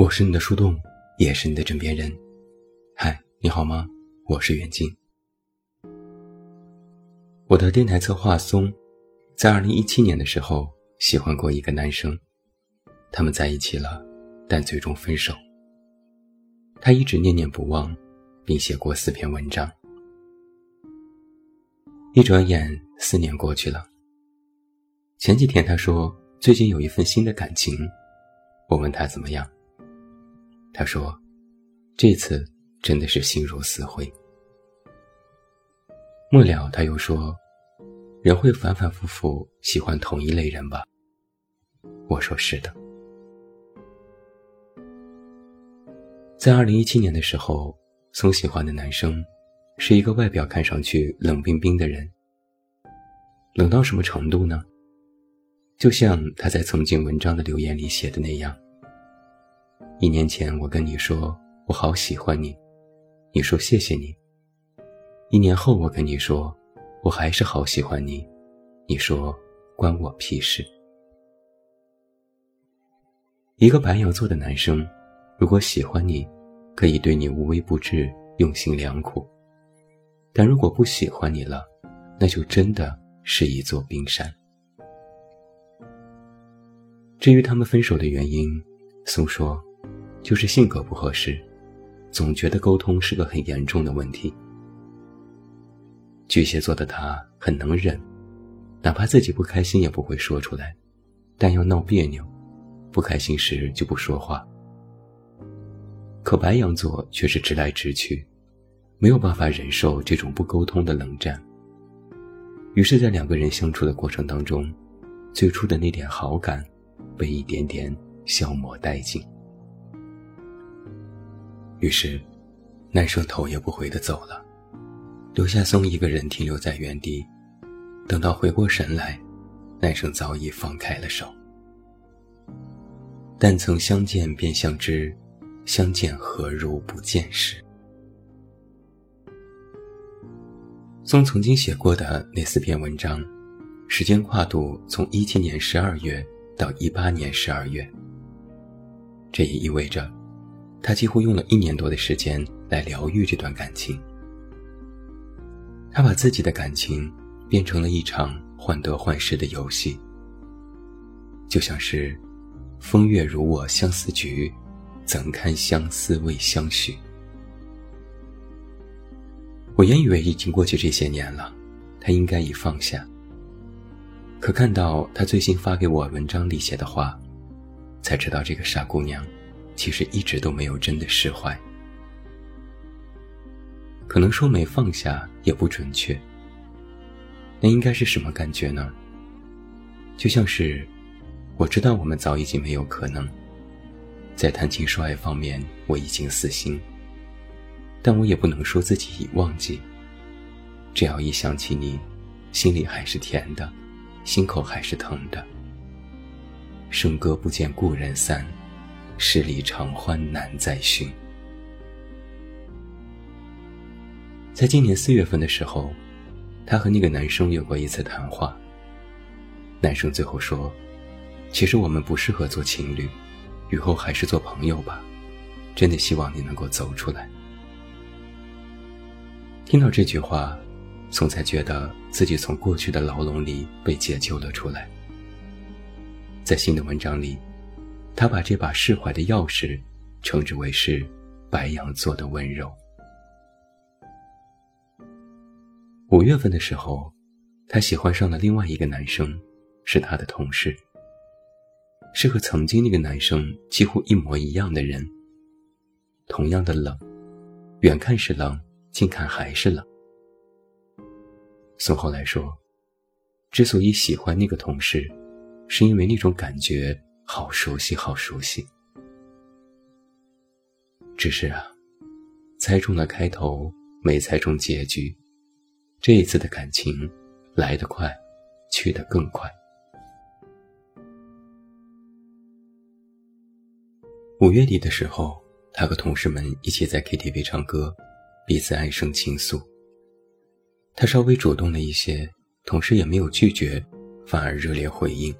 我是你的树洞，也是你的枕边人。嗨，你好吗？我是袁静。我的电台策划松，在二零一七年的时候喜欢过一个男生，他们在一起了，但最终分手。他一直念念不忘，并写过四篇文章。一转眼，四年过去了。前几天他说最近有一份新的感情，我问他怎么样。他说：“这次真的是心如死灰。”末了，他又说：“人会反反复复喜欢同一类人吧？”我说：“是的。”在二零一七年的时候，松喜欢的男生是一个外表看上去冷冰冰的人。冷到什么程度呢？就像他在曾经文章的留言里写的那样：一年前我跟你说我好喜欢你，你说谢谢你；一年后我跟你说我还是好喜欢你，你说关我屁事。一个白羊座的男生，如果喜欢你，可以对你无微不至、用心良苦；但如果不喜欢你了，那就真的是一座冰山。至于他们分手的原因，松说，就是性格不合适，总觉得沟通是个很严重的问题。巨蟹座的他很能忍，哪怕自己不开心也不会说出来，但要闹别扭，不开心时就不说话。可白羊座却是直来直去，没有办法忍受这种不沟通的冷战。于是，在两个人相处的过程当中，最初的那点好感。被一点点消磨殆尽，于是，男生头也不回的走了，留下松一个人停留在原地。等到回过神来，男生早已放开了手。但曾相见便相知，相见何如不见时。松曾经写过的那四篇文章，时间跨度从一七年十二月。到一八年十二月，这也意味着，他几乎用了一年多的时间来疗愈这段感情。他把自己的感情变成了一场患得患失的游戏，就像是“风月如我相思局，怎堪相思未相许”。我原以为已经过去这些年了，他应该已放下。可看到他最新发给我文章里写的话，才知道这个傻姑娘，其实一直都没有真的释怀。可能说没放下也不准确。那应该是什么感觉呢？就像是，我知道我们早已经没有可能，在谈情说爱方面我已经死心，但我也不能说自己已忘记。只要一想起你，心里还是甜的。心口还是疼的。笙歌不见故人散，十里长欢难再寻。在今年四月份的时候，他和那个男生有过一次谈话。男生最后说：“其实我们不适合做情侣，以后还是做朋友吧。真的希望你能够走出来。”听到这句话。松才觉得自己从过去的牢笼里被解救了出来。在新的文章里，他把这把释怀的钥匙称之为是白羊座的温柔。五月份的时候，他喜欢上了另外一个男生，是他的同事，是和曾经那个男生几乎一模一样的人，同样的冷，远看是冷，近看还是冷。宋后来说，之所以喜欢那个同事，是因为那种感觉好熟悉，好熟悉。只是啊，猜中了开头，没猜中结局。这一次的感情来得快，去得更快。五月底的时候，他和同事们一起在 KTV 唱歌，彼此唉声倾诉。他稍微主动了一些，同事也没有拒绝，反而热烈回应。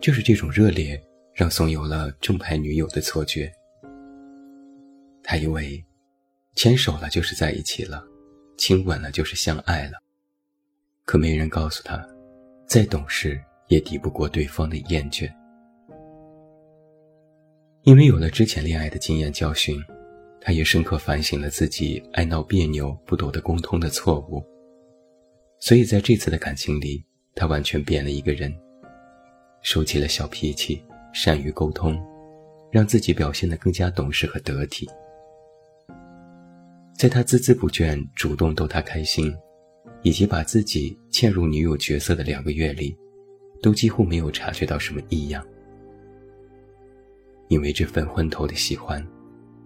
就是这种热烈，让宋有了正牌女友的错觉。他以为，牵手了就是在一起了，亲吻了就是相爱了。可没人告诉他，再懂事也抵不过对方的厌倦。因为有了之前恋爱的经验教训，他也深刻反省了自己爱闹别扭、不懂得沟通的错误。所以在这次的感情里，他完全变了一个人，收起了小脾气，善于沟通，让自己表现得更加懂事和得体。在他孜孜不倦主动逗她开心，以及把自己嵌入女友角色的两个月里，都几乎没有察觉到什么异样。因为这份昏头的喜欢，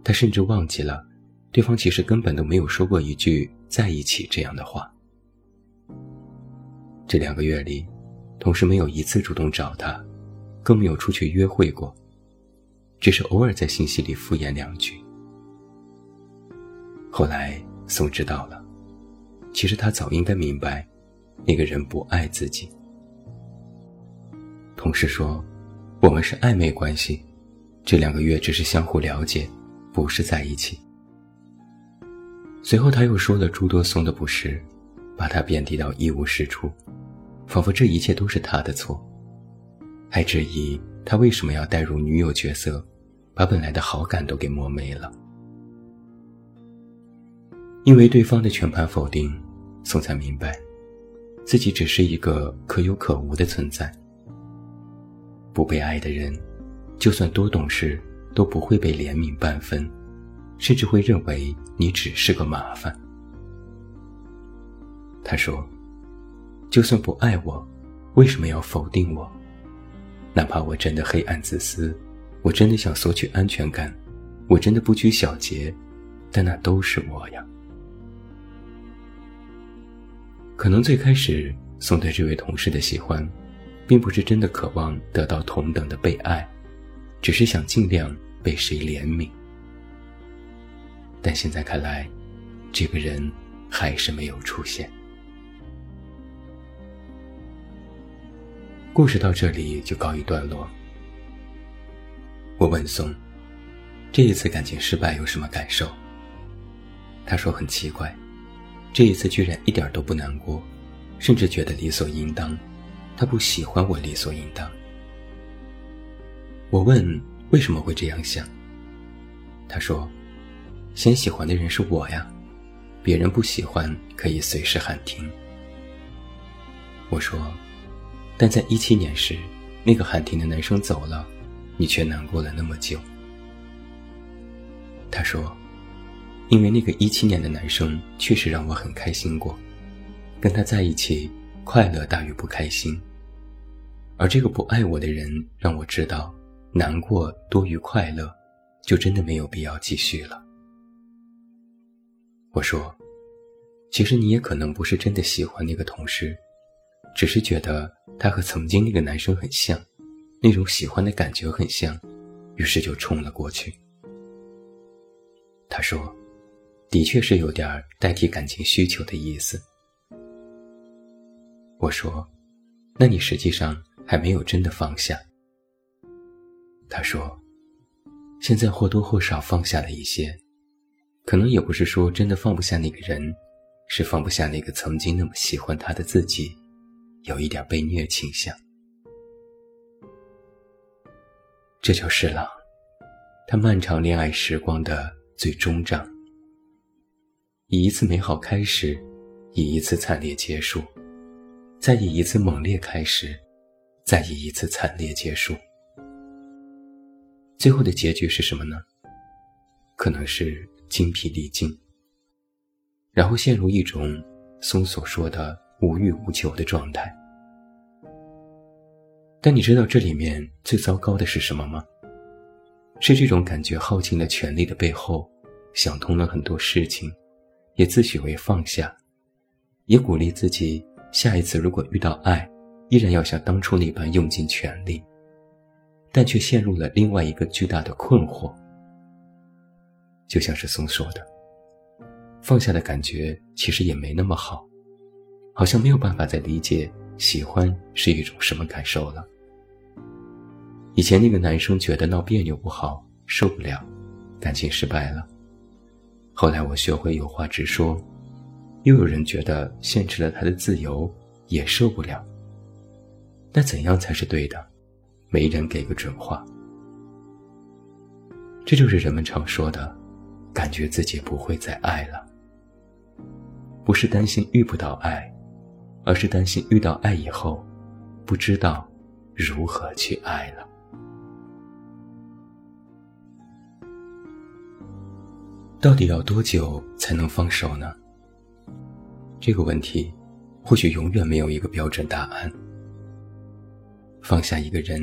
他甚至忘记了，对方其实根本都没有说过一句“在一起”这样的话。这两个月里，同事没有一次主动找他，更没有出去约会过，只是偶尔在信息里敷衍两句。后来宋知道了，其实他早应该明白，那个人不爱自己。同事说，我们是暧昧关系。这两个月只是相互了解，不是在一起。随后他又说了诸多宋的不是，把他贬低到一无是处，仿佛这一切都是他的错，还质疑他为什么要带入女友角色，把本来的好感都给磨没了。因为对方的全盘否定，宋才明白，自己只是一个可有可无的存在。不被爱的人。就算多懂事，都不会被怜悯半分，甚至会认为你只是个麻烦。他说：“就算不爱我，为什么要否定我？哪怕我真的黑暗自私，我真的想索取安全感，我真的不拘小节，但那都是我呀。”可能最开始，宋对这位同事的喜欢，并不是真的渴望得到同等的被爱。只是想尽量被谁怜悯，但现在看来，这个人还是没有出现。故事到这里就告一段落。我问松，这一次感情失败有什么感受？他说很奇怪，这一次居然一点都不难过，甚至觉得理所应当。他不喜欢我理所应当。我问为什么会这样想？他说：“先喜欢的人是我呀，别人不喜欢可以随时喊停。”我说：“但在一七年时，那个喊停的男生走了，你却难过了那么久。”他说：“因为那个一七年的男生确实让我很开心过，跟他在一起快乐大于不开心，而这个不爱我的人让我知道。”难过多于快乐，就真的没有必要继续了。我说，其实你也可能不是真的喜欢那个同事，只是觉得他和曾经那个男生很像，那种喜欢的感觉很像，于是就冲了过去。他说，的确是有点代替感情需求的意思。我说，那你实际上还没有真的放下。他说：“现在或多或少放下了一些，可能也不是说真的放不下那个人，是放不下那个曾经那么喜欢他的自己，有一点被虐倾向。这就是了，他漫长恋爱时光的最终章。以一次美好开始，以一次惨烈结束，再以一次猛烈开始，再以一次惨烈结束。”最后的结局是什么呢？可能是精疲力尽，然后陷入一种松所说的无欲无求的状态。但你知道这里面最糟糕的是什么吗？是这种感觉耗尽了全力的背后，想通了很多事情，也自诩为放下，也鼓励自己下一次如果遇到爱，依然要像当初那般用尽全力。但却陷入了另外一个巨大的困惑，就像是松说的，放下的感觉其实也没那么好，好像没有办法再理解喜欢是一种什么感受了。以前那个男生觉得闹别扭不好，受不了，感情失败了。后来我学会有话直说，又有人觉得限制了他的自由，也受不了。那怎样才是对的？没人给个准话。这就是人们常说的，感觉自己不会再爱了。不是担心遇不到爱，而是担心遇到爱以后，不知道如何去爱了。到底要多久才能放手呢？这个问题，或许永远没有一个标准答案。放下一个人，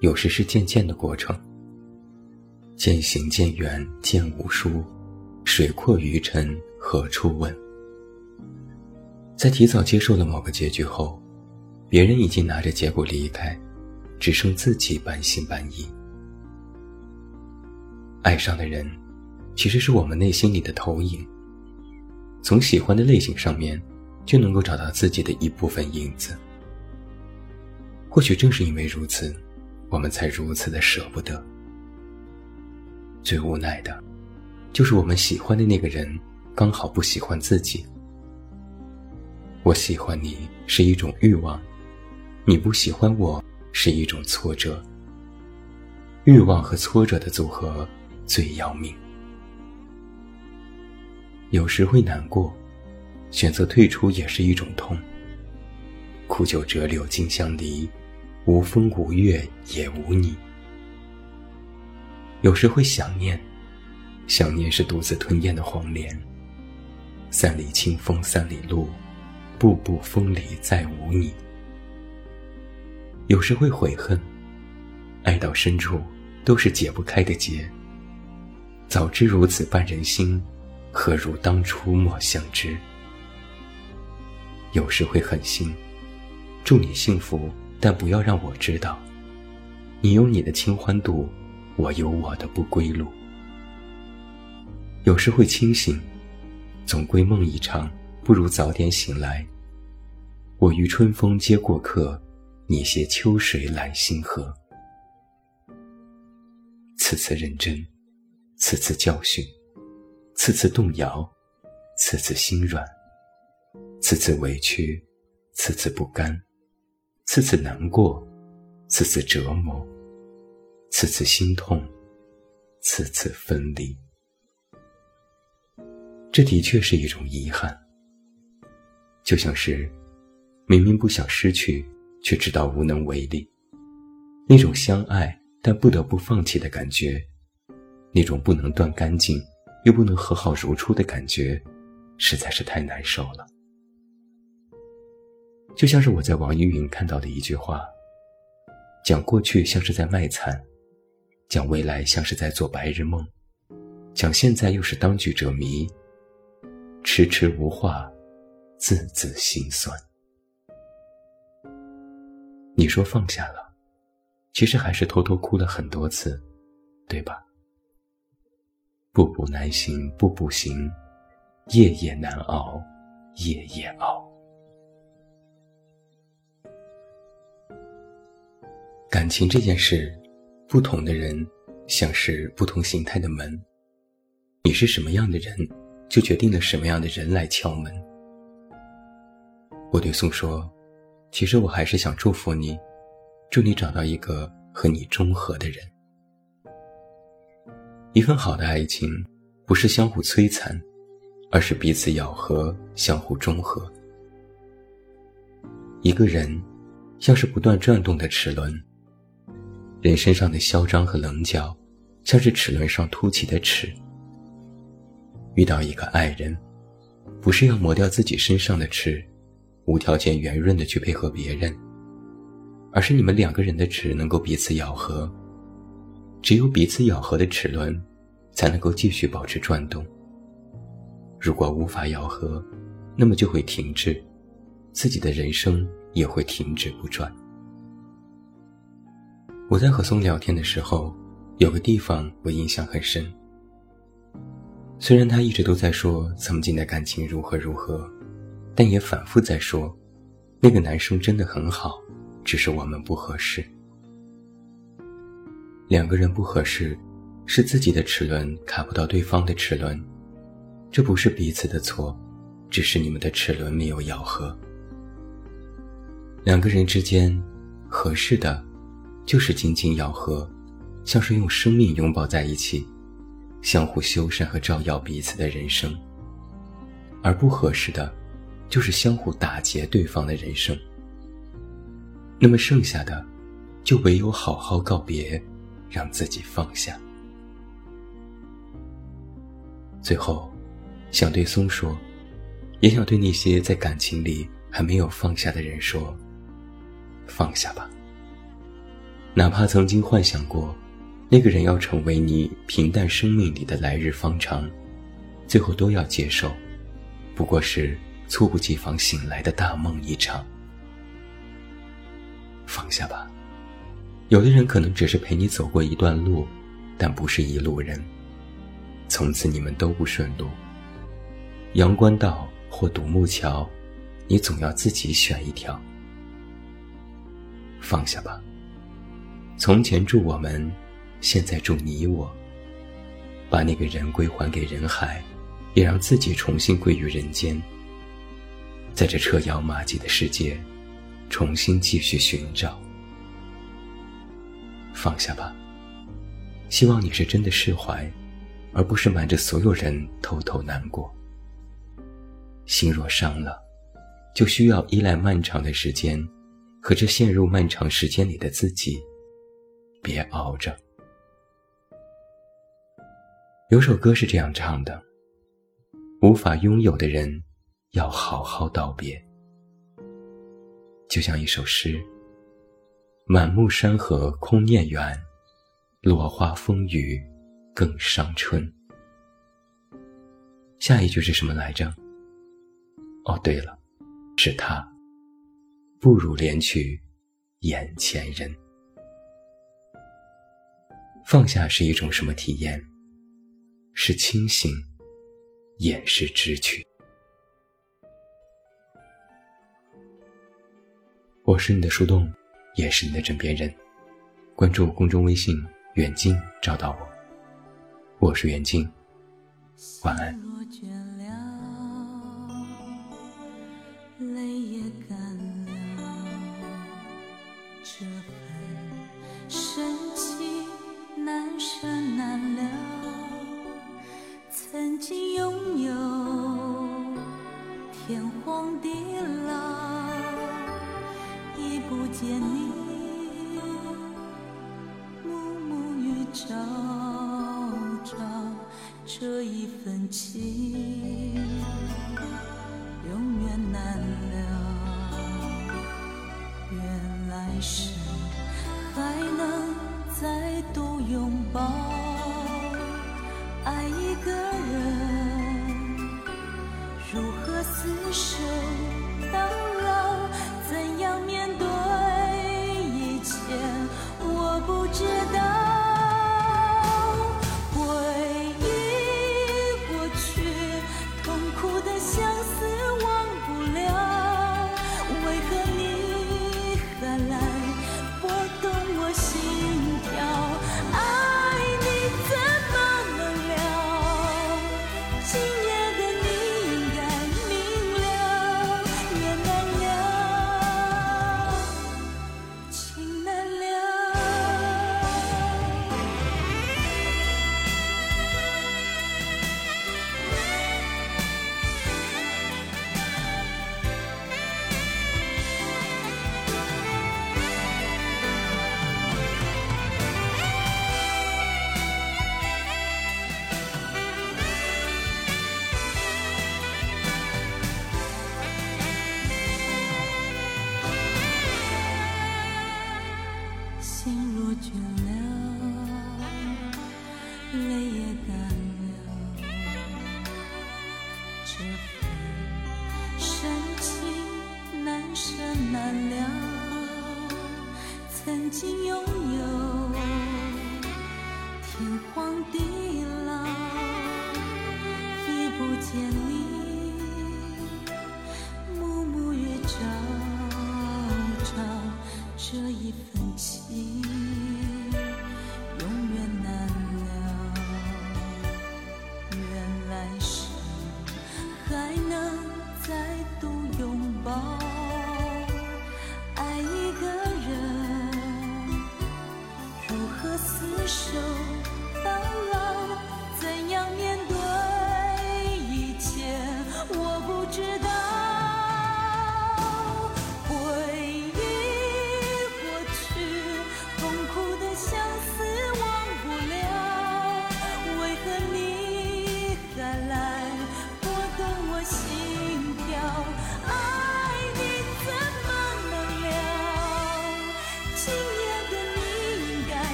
有时是渐渐的过程。渐行渐远渐无书，水阔鱼沉何处问？在提早接受了某个结局后，别人已经拿着结果离开，只剩自己半信半疑。爱上的人，其实是我们内心里的投影。从喜欢的类型上面，就能够找到自己的一部分影子。或许正是因为如此，我们才如此的舍不得。最无奈的，就是我们喜欢的那个人，刚好不喜欢自己。我喜欢你是一种欲望，你不喜欢我是一种挫折。欲望和挫折的组合最要命。有时会难过，选择退出也是一种痛。苦酒折柳金相离，无风无月也无你。有时会想念，想念是独自吞咽的黄连。三里清风三里路，步步风里再无你。有时会悔恨，爱到深处都是解不开的结。早知如此绊人心，何如当初莫相知。有时会狠心，祝你幸福，但不要让我知道，你有你的清欢度。我有我的不归路，有时会清醒，总归梦一场，不如早点醒来。我于春风接过客，你携秋水揽星河。次次认真，次次教训，次次动摇，次次心软，次次委屈，次次不甘，次次难过，次次折磨。次次心痛，次次分离，这的确是一种遗憾。就像是明明不想失去，却知道无能为力，那种相爱但不得不放弃的感觉，那种不能断干净又不能和好如初的感觉，实在是太难受了。就像是我在网易云看到的一句话，讲过去像是在卖惨。讲未来像是在做白日梦，讲现在又是当局者迷，迟迟无话，字字心酸。你说放下了，其实还是偷偷哭了很多次，对吧？步步难行，步步行，夜夜难熬，夜夜熬。感情这件事。不同的人，像是不同形态的门。你是什么样的人，就决定了什么样的人来敲门。我对宋说：“其实我还是想祝福你，祝你找到一个和你中和的人。一份好的爱情，不是相互摧残，而是彼此咬合，相互中和。一个人，像是不断转动的齿轮。”人身上的嚣张和棱角，像是齿轮上凸起的齿。遇到一个爱人，不是要磨掉自己身上的齿，无条件圆润的去配合别人，而是你们两个人的齿能够彼此咬合。只有彼此咬合的齿轮，才能够继续保持转动。如果无法咬合，那么就会停滞，自己的人生也会停止不转。我在和松聊天的时候，有个地方我印象很深。虽然他一直都在说曾经的感情如何如何，但也反复在说，那个男生真的很好，只是我们不合适。两个人不合适，是自己的齿轮卡不到对方的齿轮，这不是彼此的错，只是你们的齿轮没有咬合。两个人之间，合适的，就是紧紧咬合，像是用生命拥抱在一起，相互修缮和照耀彼此的人生；而不合适的，就是相互打劫对方的人生。那么剩下的，就唯有好好告别，让自己放下。最后，想对松说，也想对那些在感情里还没有放下的人说。放下吧，哪怕曾经幻想过，那个人要成为你平淡生命里的来日方长，最后都要接受，不过是猝不及防醒来的大梦一场。放下吧，有的人可能只是陪你走过一段路，但不是一路人。从此你们都不顺路，阳关道或独木桥，你总要自己选一条。放下吧。从前祝我们，现在祝你我。把那个人归还给人海，也让自己重新归于人间。在这车摇马迹的世界，重新继续寻找。放下吧。希望你是真的释怀，而不是瞒着所有人偷偷难过。心若伤了，就需要依赖漫长的时间。和这陷入漫长时间里的自己，别熬着。有首歌是这样唱的：无法拥有的人，要好好道别。就像一首诗：满目山河空念远，落花风雨更伤春。下一句是什么来着？哦，对了，是他。不如怜取眼前人。放下是一种什么体验？是清醒，也是知趣。我是你的树洞，也是你的枕边人。关注公众微信“远近”，找到我。我是远近，晚安。这不见你，暮暮与朝朝，这一份情永远难了，愿来生还能再度拥抱。爱一个人，如何厮守